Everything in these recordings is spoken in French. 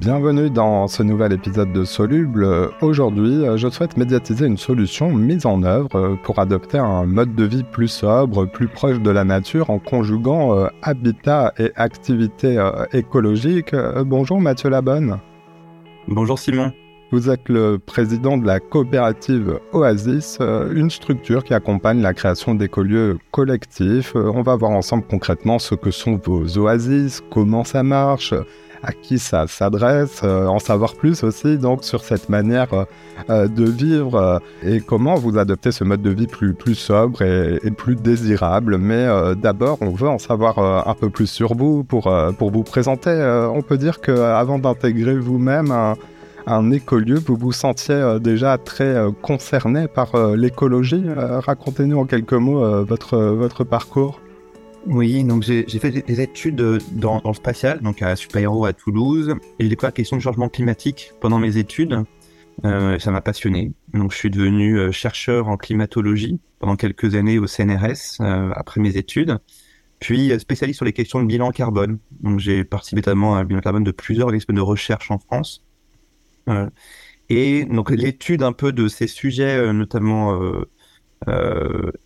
bienvenue dans ce nouvel épisode de Soluble. Aujourd'hui, je souhaite médiatiser une solution mise en œuvre pour adopter un mode de vie plus sobre, plus proche de la nature en conjuguant euh, habitat et activité euh, écologique. Euh, bonjour Mathieu Labonne. Bonjour Simon. Vous êtes le président de la coopérative Oasis, une structure qui accompagne la création d'écolieux collectifs. On va voir ensemble concrètement ce que sont vos oasis, comment ça marche, à qui ça s'adresse, euh, en savoir plus aussi donc sur cette manière euh, euh, de vivre et comment vous adoptez ce mode de vie plus, sobre et, plus désirable. Mais d'abord, on veut en savoir un peu plus sur vous pour, vous présenter. on peut dire qu'avant d'intégrer vous-même un, écolieu, vous vous sentiez déjà très concerné par l'écologie. Racontez-nous en quelques mots votre parcours. Oui, donc j'ai fait des études dans, le spatial, donc à Super à Toulouse, et j'ai découvert la question du changement climatique pendant mes études. Euh, ça m'a passionné. Donc je suis devenu euh, chercheur en climatologie pendant quelques années au CNRS euh, après mes études, puis spécialiste sur les questions de bilan carbone. Donc j'ai participé notamment à un bilan carbone de plusieurs organismes de recherche en France. et donc l'étude un peu de ces sujets, notamment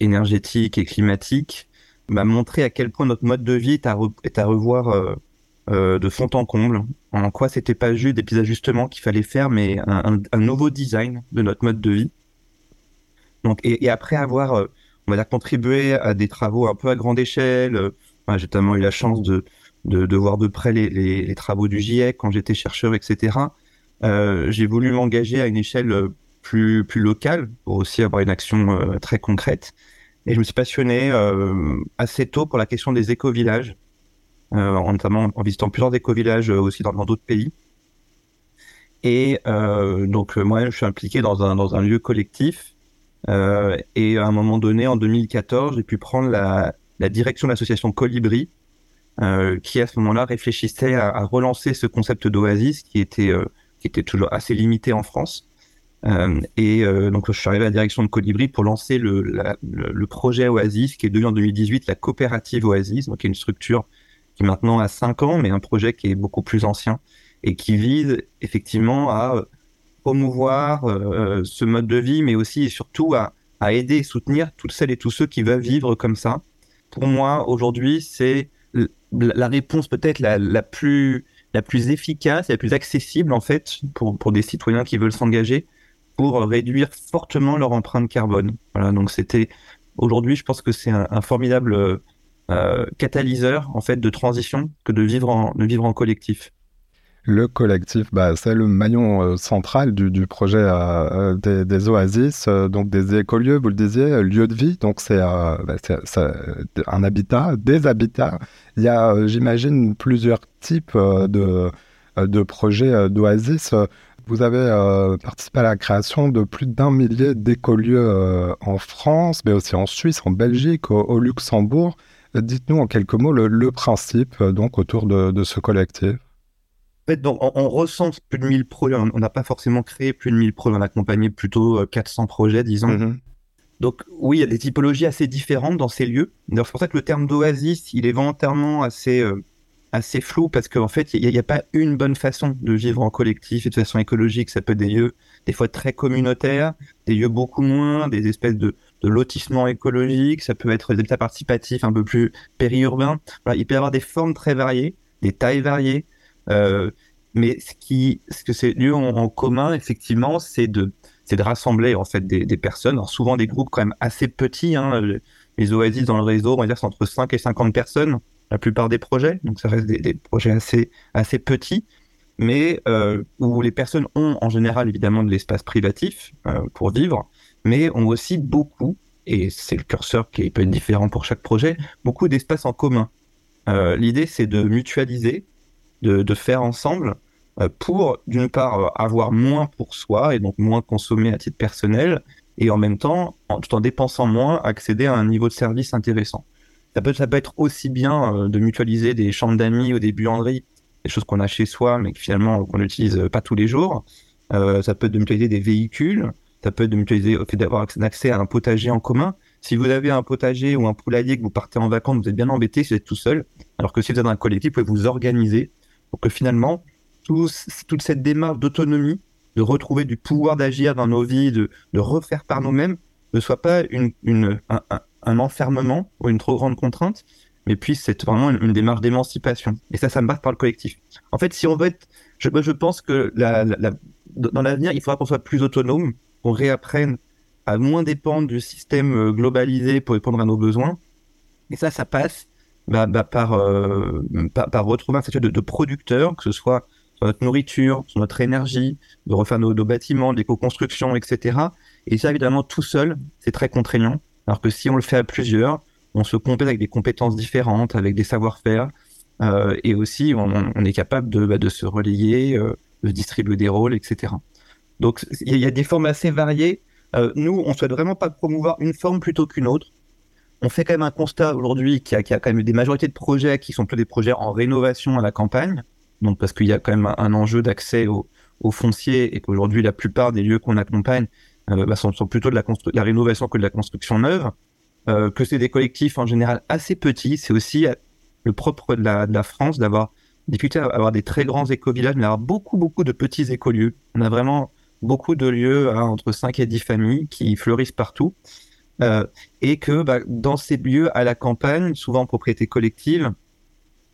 énergétiques et climatiques, m'a montré à quel point notre mode de vie est à, revoir euh, euh, de fond en comble. En quoi c'était pas juste des petits ajustements qu'il fallait faire, mais un, nouveau design de notre mode de vie. Donc, et, après avoir, euh, on va dire, contribué à des travaux un peu à grande échelle, j'ai notamment eu la chance de, de, voir de près les, travaux du GIEC quand j'étais chercheur, etc. j'ai voulu m'engager à une échelle plus, plus locale pour aussi avoir une action très concrète. Et je me suis passionné euh, assez tôt pour la question des éco-villages, euh, notamment en visitant plusieurs éco-villages euh, aussi dans d'autres pays. Et euh, donc moi, je suis impliqué dans un, dans un lieu collectif. Euh, et à un moment donné, en 2014, j'ai pu prendre la, la direction de l'association Colibri, euh, qui à ce moment-là réfléchissait à, à, relancer ce concept d'oasis qui était qui était toujours assez limité en France. Euh, et euh, donc, je suis arrivé à la direction de Colibri pour lancer le, le, projet Oasis, qui est devenu en 2018 la coopérative Oasis, donc qui est une structure qui maintenant a 5 ans, mais un projet qui est beaucoup plus ancien et qui vise effectivement à promouvoir euh, ce mode de vie, mais aussi et surtout à, aider et soutenir toutes celles et tous ceux qui veulent vivre comme ça. Pour moi, aujourd'hui, c'est la réponse peut-être la, la, plus la plus efficace la plus accessible en fait pour, pour des citoyens qui veulent s'engager pour réduire fortement leur empreinte carbone. Voilà, donc c'était aujourd'hui, je pense que c'est un, formidable euh, catalyseur en fait de transition que de vivre en, de vivre en collectif. Le collectif, bah, c'est le maillon euh, central du, projet euh, des, des, oasis, donc des écolieux, vous le disiez, lieu de vie, donc c'est bah, un habitat, des habitats. Il y a, j'imagine, plusieurs types de, de projets d'oasis. Vous avez euh, participé à la création de plus d'un millier d'écolieux euh, en France, mais aussi en Suisse, en Belgique, au, Luxembourg. Dites-nous en quelques mots le, principe euh, donc autour de, ce collectif. En fait, donc, on, recense plus de 1000 projets. On n'a pas forcément créé plus de 1000 projets. On a accompagné plutôt 400 projets, disons. Mm-hmm. Donc oui, il y a des typologies assez différentes dans ces lieux. C'est pour ça que le terme d'oasis, il est volontairement assez assez flou parce qu'en fait, il n'y a, pas une bonne façon de vivre en collectif et de façon écologique. Ça peut être des lieux des fois très communautaires, des lieux beaucoup moins, des espèces de, de lotissement écologique. Ça peut être des habitats participatifs un peu plus périurbains. Il peut y avoir des formes très variées, des tailles variées. Euh, mais ce qui, ce que ces lieux ont en commun, effectivement, c'est de, c'est de rassembler en fait des, des personnes, alors souvent des groupes quand même assez petits. Hein, les oasis dans le réseau, on va dire, c'est entre 5 et 50 personnes la plupart des projets, donc ça reste des, projets assez, assez petits, mais euh, où les personnes ont en général évidemment de l'espace privatif euh, pour vivre, mais ont aussi beaucoup, et c'est le curseur qui peut être différent pour chaque projet, beaucoup d'espace en commun. Euh, l'idée c'est de mutualiser, de, faire ensemble pour d'une part avoir moins pour soi et donc moins consommer à titre personnel, et en même temps, tout en dépensant moins, accéder à un niveau de service intéressant. Ça peut, être aussi bien euh, de mutualiser des chambres d'amis ou des buanderies, des choses qu'on a chez soi, mais que finalement qu'on n'utilise pas tous les jours. Euh, ça peut être de mutualiser des véhicules. Ça peut être de mutualiser d'avoir accès à un potager en commun. Si vous avez un potager ou un poulailler que vous partez en vacances, vous êtes bien embêté si vous êtes tout seul. Alors que si vous êtes dans un collectif, vous pouvez vous organiser pour que finalement, toute cette démarche d'autonomie, de retrouver du pouvoir d'agir dans nos vies, de, refaire par nous-mêmes, ne soit pas une, une, un, un, enfermement ou une trop grande contrainte, mais puisse être vraiment une, démarche d'émancipation. Et ça, ça me passe par le collectif. En fait, si on veut être, je, je pense que dans l'avenir, il faudra qu'on soit plus autonome, qu'on réapprenne à moins dépendre du système euh, globalisé pour répondre à nos besoins. Et ça, ça passe bah, bah, par, euh, par, par, retrouver un statut de, producteur, que ce soit sur notre nourriture, sur notre énergie, de refaire nos, bâtiments, l'éco-construction, etc. Et ça, évidemment, tout seul, c'est très contraignant. Alors que si on le fait à plusieurs, on se complète avec des compétences différentes, avec des savoir-faire, euh, et aussi on, est capable de, bah, se relayer, euh, de distribuer des rôles, etc. Donc il y, a des formes assez variées. Euh, nous, on souhaite vraiment pas promouvoir une forme plutôt qu'une autre. On fait quand même un constat aujourd'hui qu'il y, a quand même des majorités de projets qui sont plutôt des projets en rénovation à la campagne, donc parce qu'il y a quand même un, un enjeu d'accès au, au, foncier et qu'aujourd'hui la plupart des lieux qu'on accompagne euh, sont, plutôt de la, rénovation que de la construction neuve. Euh, que c'est des collectifs en général assez petits. C'est aussi euh, le propre de la, France d'avoir difficulté à avoir des très grands éco-villages, mais avoir beaucoup, beaucoup de petits écolieux. On a vraiment beaucoup de lieux hein, entre 5 et 10 familles qui fleurissent partout. Euh, et que bah, dans ces lieux à la campagne, souvent en propriété collective,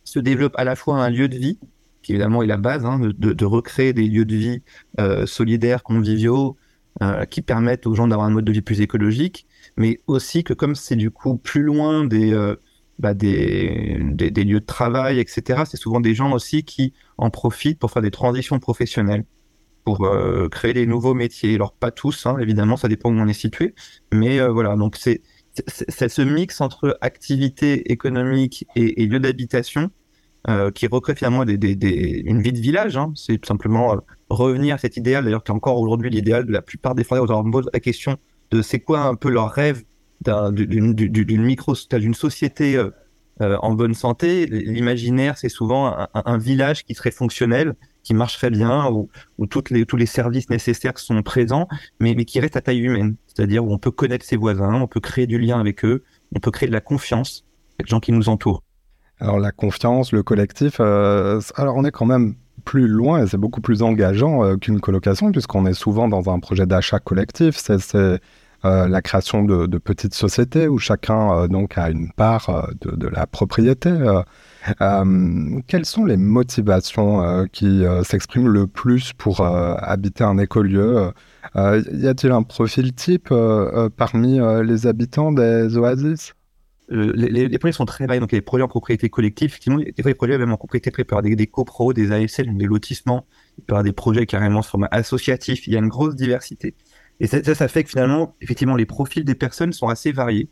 se développe à la fois un lieu de vie, qui évidemment est la base, hein, de, recréer des lieux de vie euh, solidaires, conviviaux, euh, qui permettent aux gens d'avoir un mode de vie plus écologique, mais aussi que comme c'est du coup plus loin des, euh, bah lieux de travail, etc., c'est souvent des gens aussi qui en profitent pour faire des transitions professionnelles, pour euh, créer des nouveaux métiers. Alors pas tous, hein, évidemment, ça dépend où on est situé, mais voilà, donc c'est ce mix entre activité économique et, lieu d'habitation qui recrée finalement des, une vie de village. Hein. C'est simplement revenir à cet idéal, d'ailleurs qui est encore aujourd'hui l'idéal de la plupart des Français. On pose la question de c'est quoi un peu leur rêve d'une un, micro, d'une société euh, euh, en bonne santé. L'imaginaire, c'est souvent un, village qui serait fonctionnel, qui marcherait bien, où, tous les services nécessaires sont présents, mais, mais qui reste à taille humaine. C'est-à-dire où on peut connaître ses voisins, on peut créer du lien avec eux, on peut créer de la confiance avec les gens qui nous entourent. Alors la confiance, le collectif, euh, alors on est quand même plus loin et c'est beaucoup plus engageant euh, qu'une colocation puisqu'on est souvent dans un projet d'achat collectif. C'est euh, la création de, petites sociétés où chacun euh, donc a une part de, de, la propriété. Quelles sont les motivations qui s'expriment le plus pour habiter un écolieu? Y a-t-il un profil type parmi les habitants des oasis? Euh, les, projets sont très variés. Donc, il y a des projets en propriété collective. Effectivement, des fois, les projets même en propriété privée, par des, des copros, des ASL, des lotissements, avoir des projets carrément sur format associatif. Il y a une grosse diversité. Et ça, ça, fait que finalement, effectivement, les profils des personnes sont assez variés.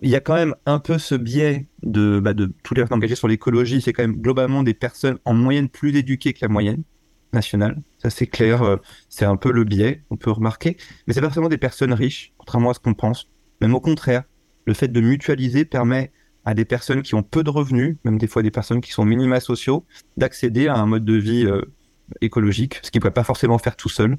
Il y a quand même un peu ce biais de, bah, de tous les personnes engagées sur l'écologie. C'est quand même globalement des personnes en moyenne plus éduquées que la moyenne nationale. Ça, c'est clair. Euh, c'est un peu le biais, on peut remarquer. Mais c'est pas forcément des personnes riches, contrairement à ce qu'on pense. Même au contraire le fait de mutualiser permet à des personnes qui ont peu de revenus, même des fois des personnes qui sont minima sociaux, d'accéder à un mode de vie euh, écologique, ce qu'ils ne peuvent pas forcément faire tout seul.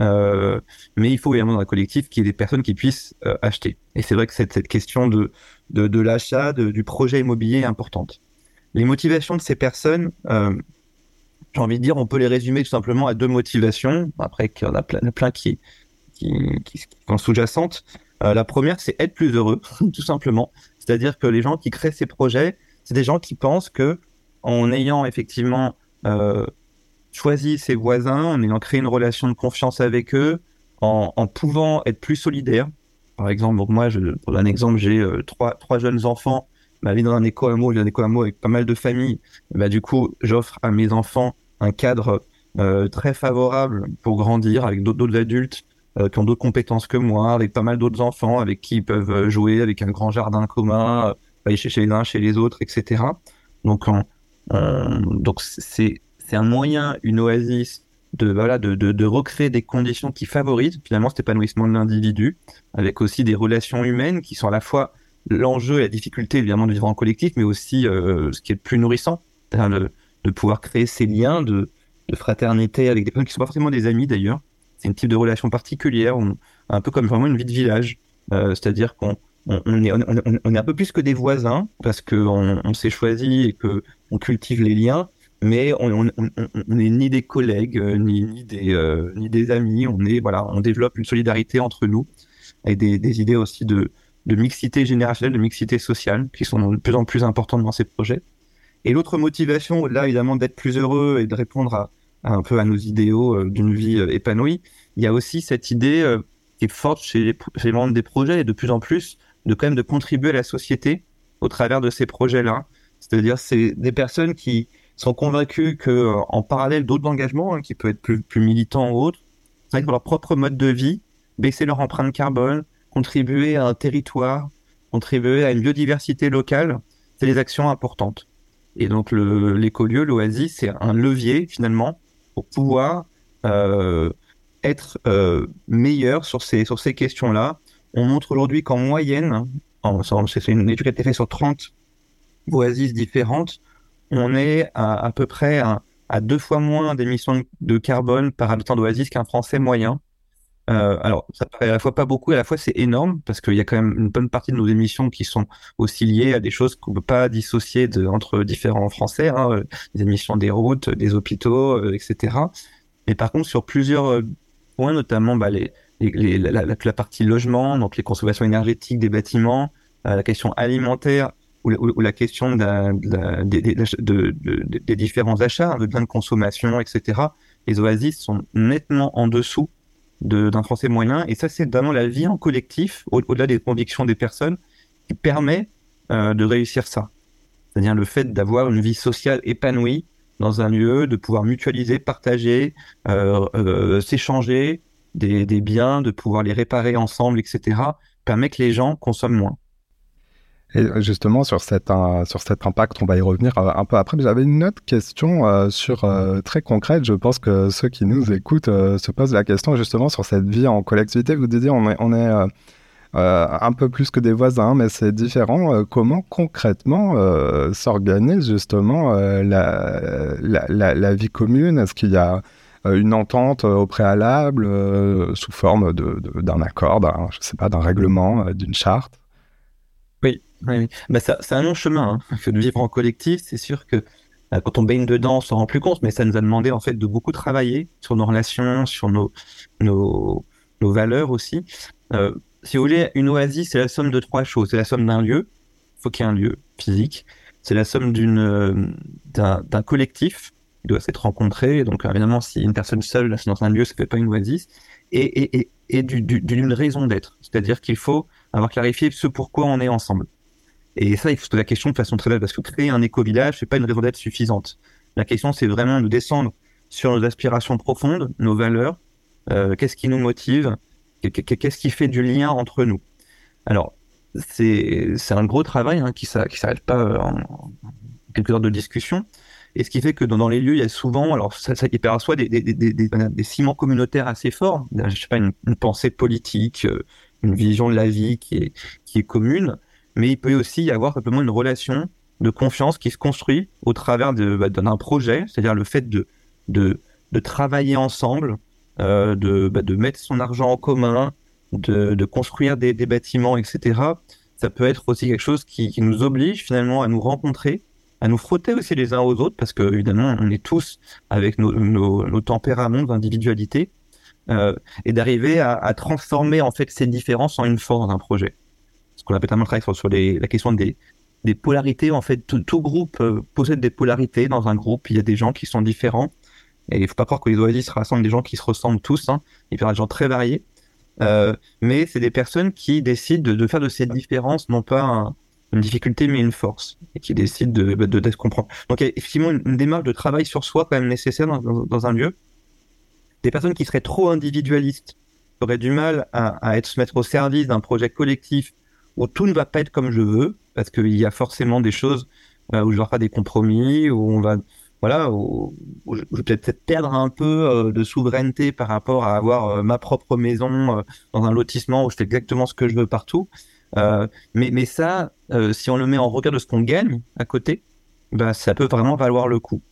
Euh, mais il faut également dans un collectif qu'il y ait des personnes qui puissent euh, acheter. Et c'est vrai que cette, question de, de, de l'achat, du projet immobilier est importante. Les motivations de ces personnes, j'ai envie de dire, on peut les résumer tout simplement à deux motivations. Après, qu'il y en a plein, plein qui, qui, qui, qui sont sous-jacentes. Euh, la première, c'est être plus heureux, tout simplement. C'est-à-dire que les gens qui créent ces projets, c'est des gens qui pensent que en ayant effectivement euh, choisi ses voisins, en ayant créé une relation de confiance avec eux, en, pouvant être plus solidaire. Par exemple, moi, pour un exemple, j'ai euh, trois, jeunes enfants, ma vie dans un éco-hameau, j'ai un éco-hameau avec pas mal de familles. Bah, du coup, j'offre à mes enfants un cadre très favorable pour grandir avec d'autres adultes euh, qui ont d'autres compétences que moi, avec pas mal d'autres enfants avec qui ils peuvent euh, jouer, avec un grand jardin commun, euh, aller chez, les uns, chez les autres, etc. Donc, on, on, donc c'est c'est un moyen, une oasis de voilà de, de, de recréer des conditions qui favorisent finalement cet épanouissement de l'individu, avec aussi des relations humaines qui sont à la fois l'enjeu et la difficulté évidemment de vivre en collectif, mais aussi euh, ce qui est le plus nourrissant, de, pouvoir créer ces liens de, de fraternité avec des personnes qui sont pas forcément des amis d'ailleurs, un type de relation particulière, un peu comme vraiment une vie de village. Euh, C'est-à-dire qu'on on, on, est, un peu plus que des voisins parce qu'on on, s'est choisi et que on cultive les liens, mais on n'est ni des collègues, ni, ni, des, ni des amis. On développe une solidarité entre nous avec des, des idées aussi de, de mixité générationnelle, de mixité sociale, qui sont de plus en plus importantes dans ces projets. Et l'autre motivation, au-delà évidemment d'être plus heureux et de répondre à, un peu à nos idéaux euh, d'une vie euh, épanouie, il y a aussi cette idée euh, qui est forte chez les, membres des projets et de plus en plus de quand même de contribuer à la société au travers de ces projets-là. C'est-à-dire c'est des personnes qui sont convaincues que en parallèle d'autres engagements, hein, qui peuvent être plus, plus militants ou autres, c'est leur propre mode de vie, baisser leur empreinte carbone, contribuer à un territoire, contribuer à une biodiversité locale, c'est des actions importantes. Et donc l'écolieu, l'oasis, c'est un levier finalement pour pouvoir euh, être euh, meilleur sur ces, sur ces questions-là. On montre aujourd'hui qu'en moyenne, c'est une étude qui a été faite sur 30 oasis différentes, on est à, peu près à deux fois moins d'émissions de carbone par habitant d'oasis qu'un Français moyen. Euh, alors, ça paraît à la fois pas beaucoup, et à la fois c'est énorme, parce qu'il y a quand même une bonne partie de nos émissions qui sont aussi liées à des choses qu'on peut pas dissocier entre différents Français, hein, euh, des émissions des routes, des hôpitaux, euh, etc. Mais par contre, sur plusieurs points, notamment bah, la, partie logement, donc les consommations énergétiques des bâtiments, la question alimentaire, ou la, question de des, des, de, de, des différents achats, de biens de consommation, etc. Les oasis sont nettement en dessous d'un Français moyen. Et ça, c'est vraiment la vie en collectif, au-delà des convictions des personnes, qui permet euh, de réussir ça. C'est-à-dire le fait d'avoir une vie sociale épanouie dans un lieu, de pouvoir mutualiser, partager, euh, euh, s'échanger des, des biens, de pouvoir les réparer ensemble, etc., permet que les gens consomment moins. Et justement, sur, euh, sur cet impact, on va y revenir euh, un peu après. J'avais une autre question euh, sur, euh, très concrète. Je pense que ceux qui nous écoutent euh, se posent la question justement sur cette vie en collectivité. Vous disiez, on est, on est un peu plus que des voisins, mais c'est différent. comment concrètement s'organise justement la, la, la, la, vie commune? Est-ce qu'il y a une entente au préalable sous forme d'un accord, je sais pas, d'un règlement, d'une charte? Oui. Bah c'est un long chemin hein, que de vivre en collectif. C'est sûr que euh, quand on baigne dedans, on s'en rend plus compte, mais ça nous a demandé en fait de beaucoup travailler sur nos relations, sur nos, nos, valeurs aussi. Euh, si vous voulez, une oasis, c'est la somme de trois choses. C'est la somme d'un lieu, faut qu'il y ait un lieu physique. C'est la somme euh, d'un, collectif qui doit s'être rencontré. Donc évidemment, si une personne seule dans un lieu, ça fait pas une oasis. Et, et, et, et du, d'une raison d'être. C'est-à-dire qu'il faut avoir clarifié ce pourquoi on est ensemble. Et ça, il faut se poser la question de façon très belle, parce que créer un éco-village, c'est pas une raison d'être suffisante. La question, c'est vraiment de descendre sur nos aspirations profondes, nos valeurs, euh, qu'est-ce qui nous motive, qu'est-ce qui fait du lien entre nous. Alors, c'est c'est un gros travail hein, qui qui s'arrête pas en, en, quelques heures de discussion. Et ce qui fait que dans, les lieux, il y a souvent, alors ça, ça perçoit des, des, des, des, ciments communautaires assez forts. Je sais pas, une, une pensée politique, euh, une vision de la vie qui est, qui est commune, mais il peut aussi y avoir simplement une relation de confiance qui se construit au travers bah, d'un projet, c'est-à-dire le fait de, de, de travailler ensemble, euh, de, bah, de mettre son argent en commun, de, de construire des, bâtiments, etc. Ça peut être aussi quelque chose qui, nous oblige finalement à nous rencontrer, à nous frotter aussi les uns aux autres, parce que évidemment on est tous avec nos, nos, tempéraments d'individualité, euh, et d'arriver à, à, transformer en fait ces différences en une force d'un projet. Ce qu'on appelle un travail sur, la question des, polarités. En fait, tout, groupe euh, possède des polarités dans un groupe. Il y a des gens qui sont différents. Et il faut pas croire que les oasis rassemblent des gens qui se ressemblent tous. Hein. Il y a des gens très variés. Euh, mais c'est des personnes qui décident de, faire de ces différences non pas un, une difficulté mais une force et qui décident de, de, se comprendre. Donc il y a effectivement une, démarche de travail sur soi quand même nécessaire dans, un lieu des personnes qui seraient trop individualistes, auraient du mal à, à être, se mettre au service d'un projet collectif où tout ne va pas être comme je veux, parce qu'il y a forcément des choses euh, où je vais faire des compromis, où on va, voilà, où, je vais peut-être perdre un peu euh, de souveraineté par rapport à avoir euh, ma propre maison dans un lotissement où je fais exactement ce que je veux partout. Mais, ça, si on le met en regard de ce qu'on gagne à côté, bah, ça peut vraiment valoir le coup.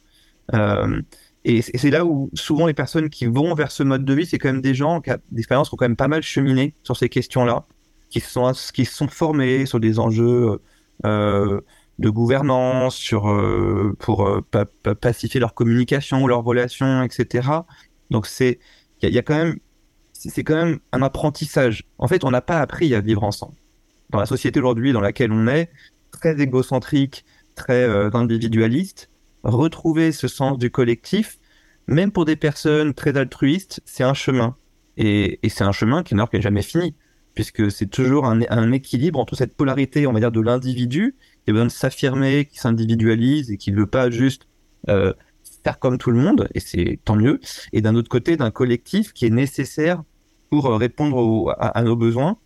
Et c'est là où souvent les personnes qui vont vers ce mode de vie, c'est quand même des gens qui d'expérience ont quand même pas mal cheminé sur ces questions-là, qui sont qui sont formés sur des enjeux euh, de gouvernance, sur pour pacifier leur communication, leurs relations, etc. Donc c'est il y, a quand même c'est quand même un apprentissage. En fait, on n'a pas appris à vivre ensemble. Dans la société aujourd'hui dans laquelle on est, très égocentrique, très individualiste, retrouver ce sens du collectif, même pour des personnes très altruistes, c'est un chemin. Et, c'est un chemin qui n'est jamais fini, puisque c'est toujours un, équilibre entre cette polarité, on va dire, de l'individu, qui a besoin de s'affirmer, qui s'individualise et qui ne veut pas juste euh, faire comme tout le monde, et c'est tant mieux, et d'un autre côté, d'un collectif qui est nécessaire pour euh, répondre à, nos besoins.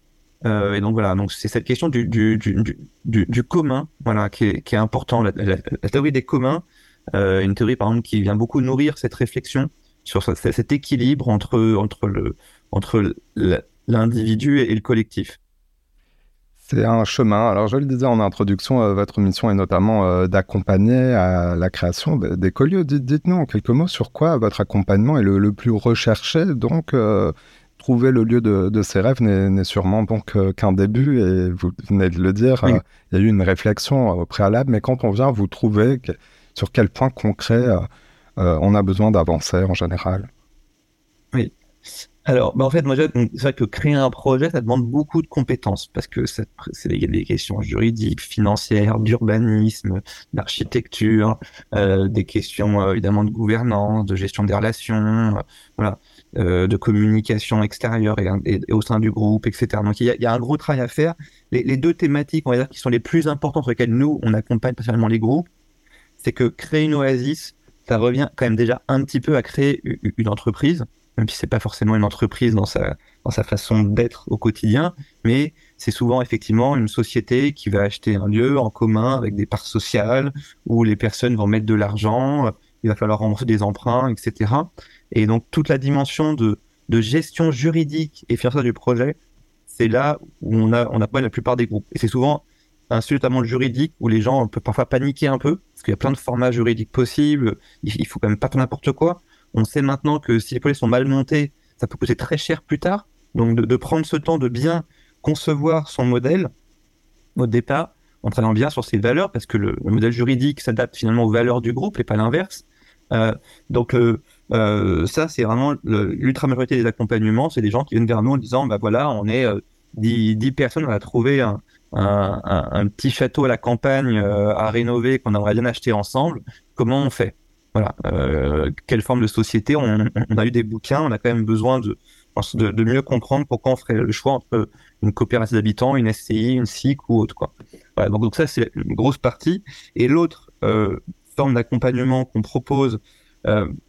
Euh, et donc voilà, donc c'est cette question du, du, du, commun, voilà, qui est, qui important, la, théorie des communs, une théorie par exemple qui vient beaucoup nourrir cette réflexion sur cet équilibre entre entre le entre l'individu et le collectif. C'est un chemin. Alors, je le disais en introduction, euh, votre mission est notamment euh, d'accompagner à la création d'écolieux. Dites-nous en quelques mots sur quoi votre accompagnement est le, plus recherché. Donc, trouver le lieu de, ses rêves n'est sûrement donc qu'un début. Et vous venez de le dire, il y a eu une réflexion au préalable. Mais quand on vient vous trouver, sur quel point concret euh, euh, on a besoin d'avancer en général? Oui. Alors, bah en fait, moi, c'est vrai que créer un projet, ça demande beaucoup de compétences parce que c'est des questions juridiques, financières, d'urbanisme, d'architecture, euh, des questions évidemment de gouvernance, de gestion des relations, voilà, de communication extérieure et, au sein du groupe, etc. Donc, il y a, un gros travail à faire. Les, les, deux thématiques, on va dire, qui sont les plus importantes sur lesquelles nous, on accompagne personnellement les groupes, c'est que créer une oasis, ça revient quand même déjà un petit peu à créer une entreprise, même si c'est pas forcément une entreprise dans sa, dans sa façon d'être au quotidien, mais c'est souvent effectivement une société qui va acheter un lieu en commun avec des parts sociales où les personnes vont mettre de l'argent, il va falloir rembourser des emprunts, etc. Et donc toute la dimension de, de gestion juridique et financière du projet, c'est là où on a on a pas la plupart des groupes. Et c'est souvent un sujet notamment juridique où les gens peuvent parfois paniquer un peu parce qu'il y a plein de formats juridiques possibles. Il, faut quand même pas faire n'importe quoi. On sait maintenant que si les projets sont mal montés, ça peut coûter très cher plus tard. Donc de, prendre ce temps de bien concevoir son modèle au départ en travaillant bien sur ses valeurs parce que le, modèle juridique s'adapte finalement aux valeurs du groupe et pas l'inverse. Euh, donc euh, euh, ça c'est vraiment l'ultra majorité des accompagnements, c'est des gens qui viennent vers nous en disant bah voilà on est 10, 10 personnes, on a trouvé un, petit château à la campagne à rénover qu'on aimerait bien acheter ensemble, comment on fait? Voilà, euh, quelle forme de société on, a eu des bouquins, on a quand même besoin de, mieux comprendre pourquoi on ferait le choix entre une coopérative d'habitants, une SCI, une SIC ou autre. Donc, ça, c'est une grosse partie. Et l'autre euh, forme d'accompagnement qu'on propose,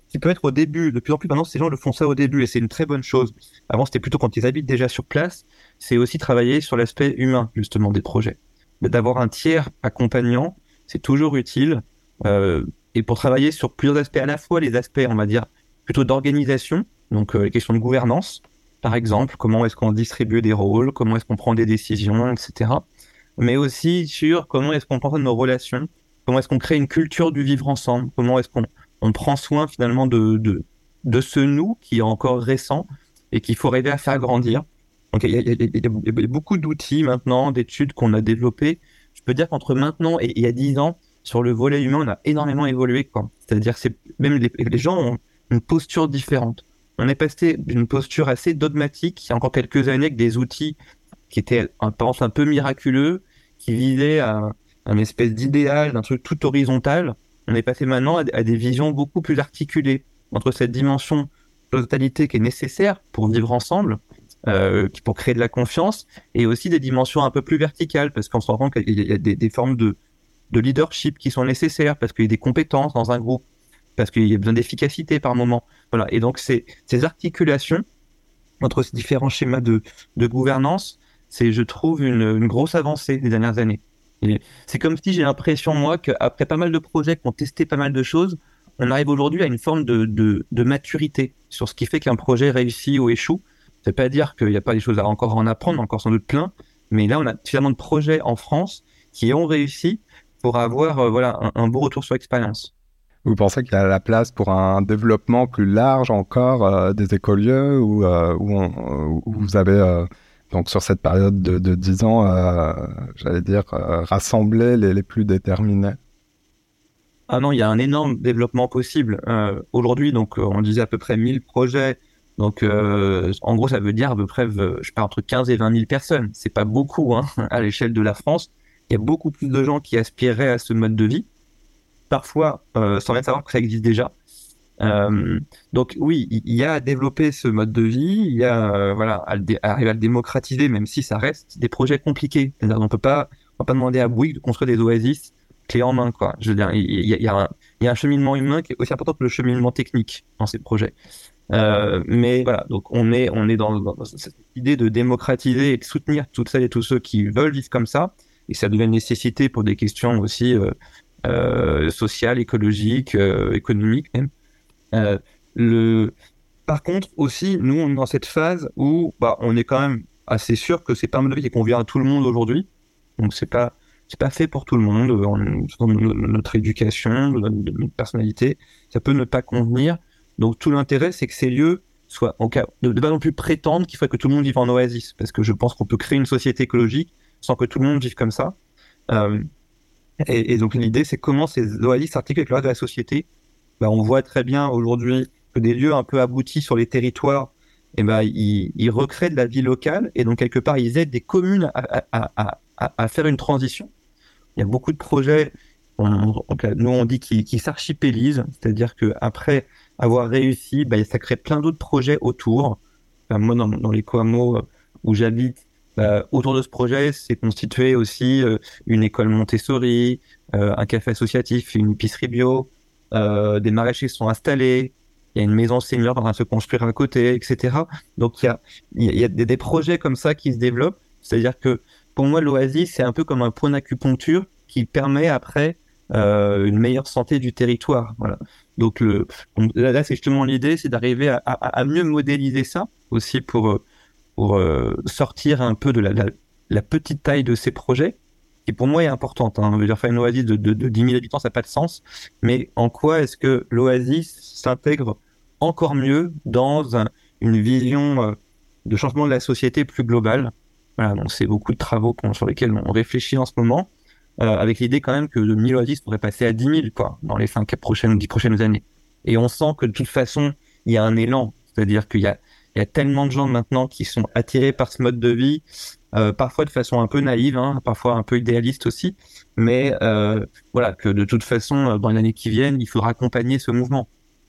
qui peut être au début, de plus en plus maintenant, ces gens le font ça au début et c'est une très bonne chose. Avant, c'était plutôt quand ils habitent déjà sur place c'est aussi travailler sur l'aspect humain justement des projets. D'avoir un tiers accompagnant, c'est toujours utile. Euh, et pour travailler sur plusieurs aspects, à la fois les aspects, on va dire, plutôt d'organisation, donc euh, les questions de gouvernance, par exemple, comment est-ce qu'on distribue des rôles, comment est-ce qu'on prend des décisions, etc. Mais aussi sur comment est-ce qu'on prend nos relations, comment est-ce qu'on crée une culture du vivre ensemble, comment est-ce qu'on on prend soin finalement de, de, de ce nous qui est encore récent et qu'il faut aider à faire grandir. Donc il y, a, beaucoup d'outils maintenant, d'études qu'on a développées. Je peux dire qu'entre maintenant et il y a 10 ans, sur le volet humain, on a énormément évolué. C'est-à-dire c'est même les, gens ont une posture différente. On est passé d'une posture assez dogmatique il y a encore quelques années avec des outils qui étaient, un pense, un peu miraculeux, qui visaient à un espèce d'idéal, d'un truc tout horizontal. On est passé maintenant à, des visions beaucoup plus articulées entre cette dimension totalité qui est nécessaire pour vivre ensemble euh, pour créer de la confiance et aussi des dimensions un peu plus verticales parce qu'on se rend compte qu'il y a des, formes de, de leadership qui sont nécessaires parce qu'il y a des compétences dans un groupe, parce qu'il y a besoin d'efficacité par moment. Voilà. Et donc, ces, articulations entre ces différents schémas de, gouvernance, c'est, je trouve, une, grosse avancée des dernières années. c'est comme si j'ai l'impression, moi, qu'après pas mal de projets qui ont testé pas mal de choses, on arrive aujourd'hui à une forme de, de, maturité sur ce qui fait qu'un projet réussit ou échoue. Ça veut pas dire qu'il n'y a pas des choses à encore en apprendre, encore sans doute plein, mais là, on a suffisamment de projets en France qui ont réussi pour avoir euh, voilà, un, beau retour sur expérience. Vous pensez qu'il y a la place pour un développement plus large encore euh, des écolieux où, euh, où, vous avez donc sur cette période de, de 10 ans, euh, j'allais dire, rassembler les, les, plus déterminés? Ah non, il y a un énorme développement possible. Aujourd'hui, donc on disait à peu près 1000 projets. Donc en gros, ça veut dire à peu près, je pas, entre 15 et 20 000 personnes. C'est pas beaucoup hein, à l'échelle de la France. Il y a beaucoup plus de gens qui aspireraient à ce mode de vie. Parfois, sans même savoir que ça existe déjà. Euh, donc oui, il y a à développer ce mode de vie, il y a euh, voilà à, arriver à le démocratiser, même si ça reste des projets compliqués. On peut pas, on va pas demander à Bouygues de construire des oasis clés en main, quoi. Je veux dire, il y a, un, y a un cheminement humain qui est aussi important que le cheminement technique dans ces projets. Euh, mais voilà, donc on est on est dans, dans, cette idée de démocratiser et de soutenir toutes celles et tous ceux qui veulent vivre comme ça, et ça devient une nécessité pour des questions aussi euh, euh, sociales, écologiques, euh, économiques même. Euh, le... Par contre, aussi, nous, on est dans cette phase où bah, on est quand même assez sûr que c'est pas un vie qui convient à tout le monde aujourd'hui. Donc, c'est pas, c'est pas fait pour tout le monde. On, notre éducation, notre, personnalité, ça peut ne pas convenir. Donc, tout l'intérêt, c'est que ces lieux soient, en cas, de, de pas non plus prétendre qu'il faut que tout le monde vive en oasis. Parce que je pense qu'on peut créer une société écologique sans que tout le monde vive comme ça. Euh, et, donc, l'idée, c'est comment ces oasis s'articulent avec le reste de la société bah, on voit très bien aujourd'hui que des lieux un peu aboutis sur les territoires, et eh ben, ils, ils, recréent de la vie locale et donc quelque part ils aident des communes à, faire une transition. Il y a beaucoup de projets, nous on dit qu'ils qu s'archipélisent, c'est-à-dire que après avoir réussi, bah, ça crée plein d'autres projets autour. Moi, dans, dans les Coamo où j'habite, bah, autour de ce projet, c'est constitué aussi euh, une école Montessori, euh, un café associatif, une épicerie bio, euh, des maraîchers sont installés, il y a une maison senior en train de se construire à côté, etc. Donc il y a, des, projets comme ça qui se développent. C'est-à-dire que pour moi, l'oasis, c'est un peu comme un point d'acupuncture qui permet après euh, une meilleure santé du territoire. Voilà. Donc là, c'est justement l'idée, c'est d'arriver à, mieux modéliser ça aussi pour pour euh, sortir un peu de la, petite taille de ces projets qui pour moi est importante. Hein. Je dire, faire une oasis de, de, de 10 000 habitants, ça n'a pas de sens. Mais en quoi est-ce que l'oasis s'intègre encore mieux dans un, une vision euh, de changement de la société plus globale? Voilà, donc c'est beaucoup de travaux sur lesquels on réfléchit en ce moment, euh, avec l'idée quand même que de 1000 oasis pourrait passer à 10 000 quoi, dans les 5 prochaines, 10 prochaines années. Et on sent que de toute façon, il y a un élan. C'est-à-dire qu'il y a, il y a tellement de gens maintenant qui sont attirés par ce mode de vie, euh, parfois de façon un peu naïve, hein, parfois un peu idéaliste aussi, mais euh, voilà que de toute façon euh, dans les années qui viennent, il faudra accompagner ce mouvement.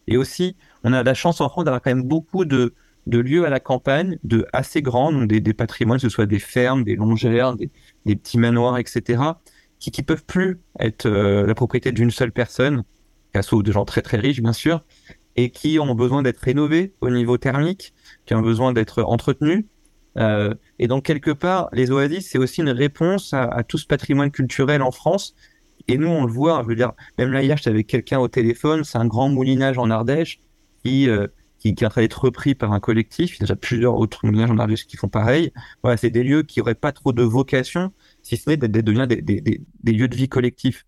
Et aussi, on a la chance en France d'avoir quand même beaucoup de, lieux à la campagne, de assez grands, donc des, patrimoines, que ce soit des fermes, des longères, des, petits manoirs, etc., qui qui peuvent plus être la propriété d'une seule personne, sauf de gens très très riches bien sûr, et qui ont besoin d'être rénovés au niveau thermique, qui ont besoin d'être entretenus euh, et donc quelque part, les oasis, c'est aussi une réponse à, tout ce patrimoine culturel en France. Et nous, on le voit. Je veux dire, même là hier, j'étais avec quelqu'un au téléphone. C'est un grand moulinage en Ardèche qui euh, qui, qui est en train d'être repris par un collectif. Il y a déjà plusieurs autres moulinages en Ardèche qui font pareil. Voilà, c'est des lieux qui auraient pas trop de vocation, si ce n'est d'être devenir des, des lieux de vie collectifs.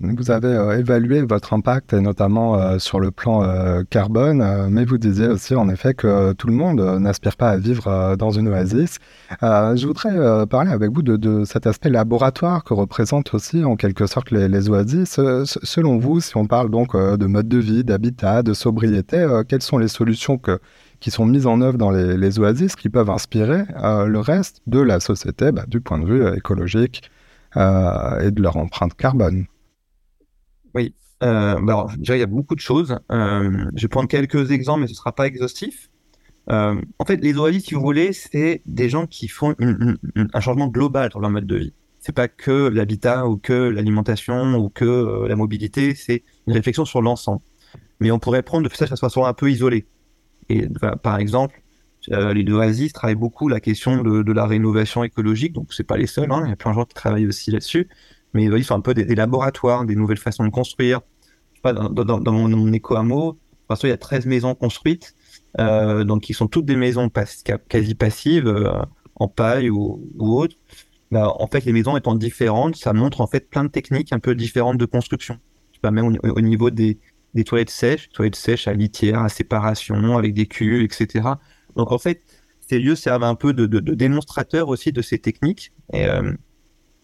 Vous avez euh, évalué votre impact, et notamment euh, sur le plan euh, carbone, mais vous disiez aussi en effet que tout le monde n'aspire pas à vivre dans une oasis. je voudrais parler avec vous de, cet aspect laboratoire que représentent aussi en quelque sorte les, oasis. selon vous, si on parle donc de mode de vie, d'habitat, de sobriété, quelles sont les solutions qui sont mises en œuvre dans les, les oasis qui peuvent inspirer le reste de la société bah, du point de vue écologique et de leur empreinte carbone? Oui. Euh, bah alors, déjà, il y a beaucoup de choses. Euh, je vais prendre quelques exemples, mais ce ne sera pas exhaustif. Euh, en fait, les oasis, si vous voulez, c'est des gens qui font une, une, un changement global dans leur mode de vie. C'est pas que l'habitat ou que l'alimentation ou que euh, la mobilité, c'est une réflexion sur l'ensemble. Mais on pourrait prendre de ça de façon un peu isolée. Et bah, par exemple, euh, les oasis travaillent beaucoup la question de, de la rénovation écologique, donc c'est pas les seuls. Hein, il y a plein de gens qui travaillent aussi là-dessus mais ils sont un peu des, laboratoires, des nouvelles façons de construire. Dans, mon, éco-hameau, il y a 13 maisons construites, euh, donc qui sont toutes des maisons quasi passives, euh, en paille ou, autre. Bah, en fait, les maisons étant différentes, ça montre en fait plein de techniques un peu différentes de construction. Je sais pas, même au, au niveau des, des toilettes sèches, toilettes sèches à litière, à séparation, avec des cuves, etc. Donc en fait, ces lieux servent un peu de, de, de démonstrateur aussi de ces techniques. Euh,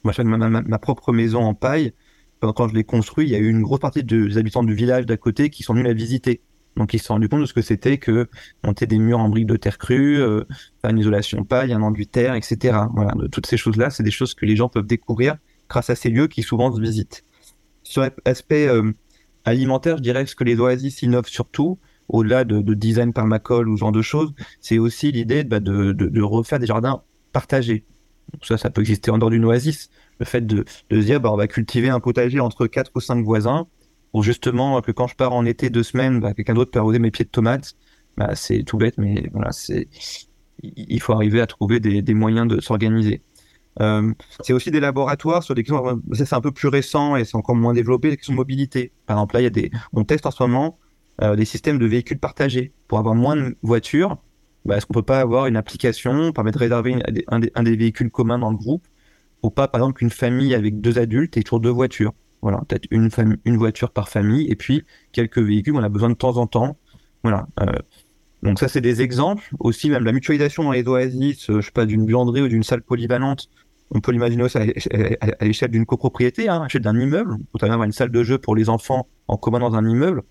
moi, ma, ma, propre maison en paille. Quand, je l'ai construit, il y a eu une grosse partie des habitants du village d'à côté qui sont venus la visiter. Donc ils se sont rendus compte de ce que c'était que monter des murs en briques de terre crue, euh, faire une isolation paille, un enduit terre, etc. Voilà, de toutes ces choses-là, c'est des choses que les gens peuvent découvrir grâce à ces lieux qui souvent se visitent. Sur l'aspect euh, alimentaire, je dirais que ce que les oasis innovent surtout, au-delà de, de, design permacole ou ce genre de choses, c'est aussi l'idée bah, de, refaire des jardins partagés. Ça, ça peut exister en dehors d'une oasis. Le fait de, dire, bah, on va cultiver un potager entre quatre ou cinq voisins, pour justement que quand je pars en été deux semaines, bah, quelqu'un d'autre peut arroser mes pieds de tomates. Bah, c'est tout bête, mais voilà, c'est il faut arriver à trouver des, des moyens de s'organiser. Euh, c'est aussi des laboratoires sur des questions, c'est un peu plus récent et c'est encore moins développé, les questions de mobilité. Par exemple, là, il y a des, on teste en ce moment euh, des systèmes de véhicules partagés pour avoir moins de voitures. Bah, Est-ce qu'on peut pas avoir une application permettre de réserver un, des, véhicules communs dans le groupe ou pas, par exemple, qu'une famille avec deux adultes ait toujours deux voitures? Voilà, peut-être une, une voiture par famille et puis quelques véhicules on a besoin de temps en temps. Voilà. Euh, donc ça, c'est des exemples. Aussi, même la mutualisation dans les oasis, euh, je sais pas, d'une buanderie ou d'une salle polyvalente, on peut l'imaginer aussi à l'échelle d'une copropriété, hein, à l'échelle d'un immeuble. On peut avoir une salle de jeu pour les enfants en commun dans un immeuble.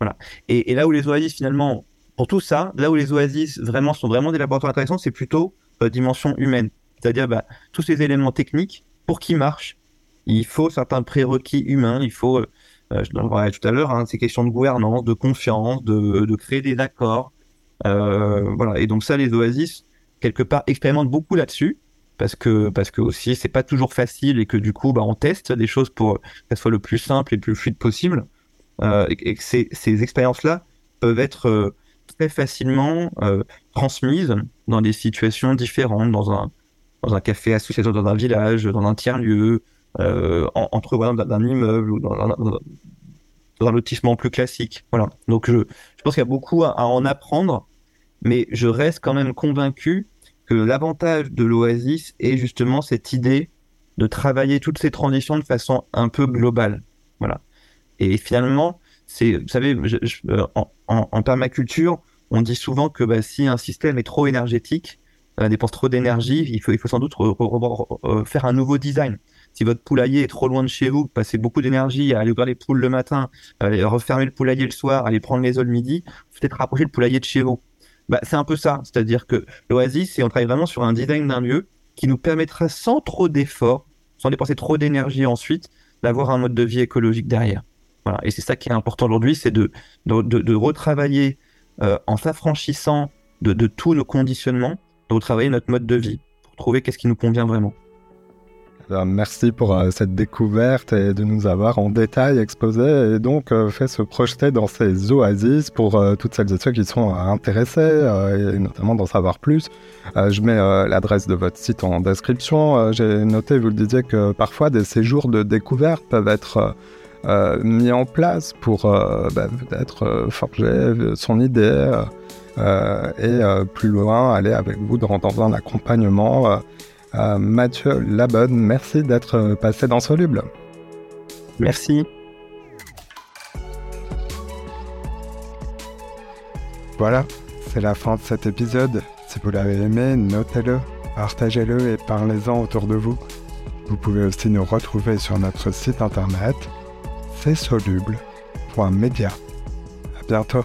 Voilà. Et, et, là où les oasis, finalement, pour tout ça, là où les oasis vraiment sont vraiment des laboratoires intéressants, c'est plutôt euh, dimension humaine. C'est-à-dire, bah, tous ces éléments techniques, pour qu'ils marchent, il faut certains prérequis humains, il faut, euh, je l'en parlais tout à l'heure, hein, ces questions de gouvernance, de confiance, de, créer des accords. Euh, voilà. Et donc ça, les oasis, quelque part, expérimentent beaucoup là-dessus parce que parce que aussi c'est pas toujours facile et que du coup bah on teste des choses pour que ça soit le plus simple et le plus fluide possible euh, et, que ces, ces expériences là peuvent être euh, très facilement euh, transmises dans des situations différentes dans un dans un café associatif dans un village dans un tiers lieu euh, en, entre voisins d'un immeuble ou dans, un lotissement plus classique voilà donc je, je pense qu'il y a beaucoup à, en apprendre mais je reste quand même convaincu que l'avantage de l'Oasis est justement cette idée de travailler toutes ces transitions de façon un peu globale. Voilà. Et finalement, c'est, vous savez, euh, en, permaculture, on dit souvent que bah, si un système est trop énergétique, euh, dépense trop d'énergie, il faut, sans doute re, faire un nouveau design. Si votre poulailler est trop loin de chez vous, passez beaucoup d'énergie à aller ouvrir les poules le matin, à refermer le poulailler le soir, aller prendre les œufs le midi, peut-être rapprocher le poulailler de chez vous bah, c'est un peu ça. C'est-à-dire que l'Oasis, on travaille vraiment sur un design d'un lieu qui nous permettra sans trop d'efforts, sans dépenser trop d'énergie ensuite, d'avoir un mode de vie écologique derrière. Et c'est ça qui est important aujourd'hui, c'est de, retravailler euh, en s'affranchissant de, de tous nos conditionnements, de retravailler notre mode de vie pour trouver qu'est-ce qui nous convient vraiment. Merci pour euh, cette découverte et de nous avoir en détail exposé et donc euh, fait se projeter dans ces oasis pour toutes celles et ceux qui sont intéressés et notamment d'en savoir plus. je mets l'adresse de votre site en description. J'ai noté, vous le disiez, que parfois des séjours de découverte peuvent être mis en place pour bah, peut-être forger son idée et plus loin aller avec vous dans, dans un accompagnement euh, Mathieu Labonne, merci d'être passé dans Soluble. Merci. Voilà, c'est la fin de cet épisode. Si vous l'avez aimé, notez-le, partagez-le et parlez-en autour de vous. Vous pouvez aussi nous retrouver sur notre site internet, c'est soluble.media. À bientôt.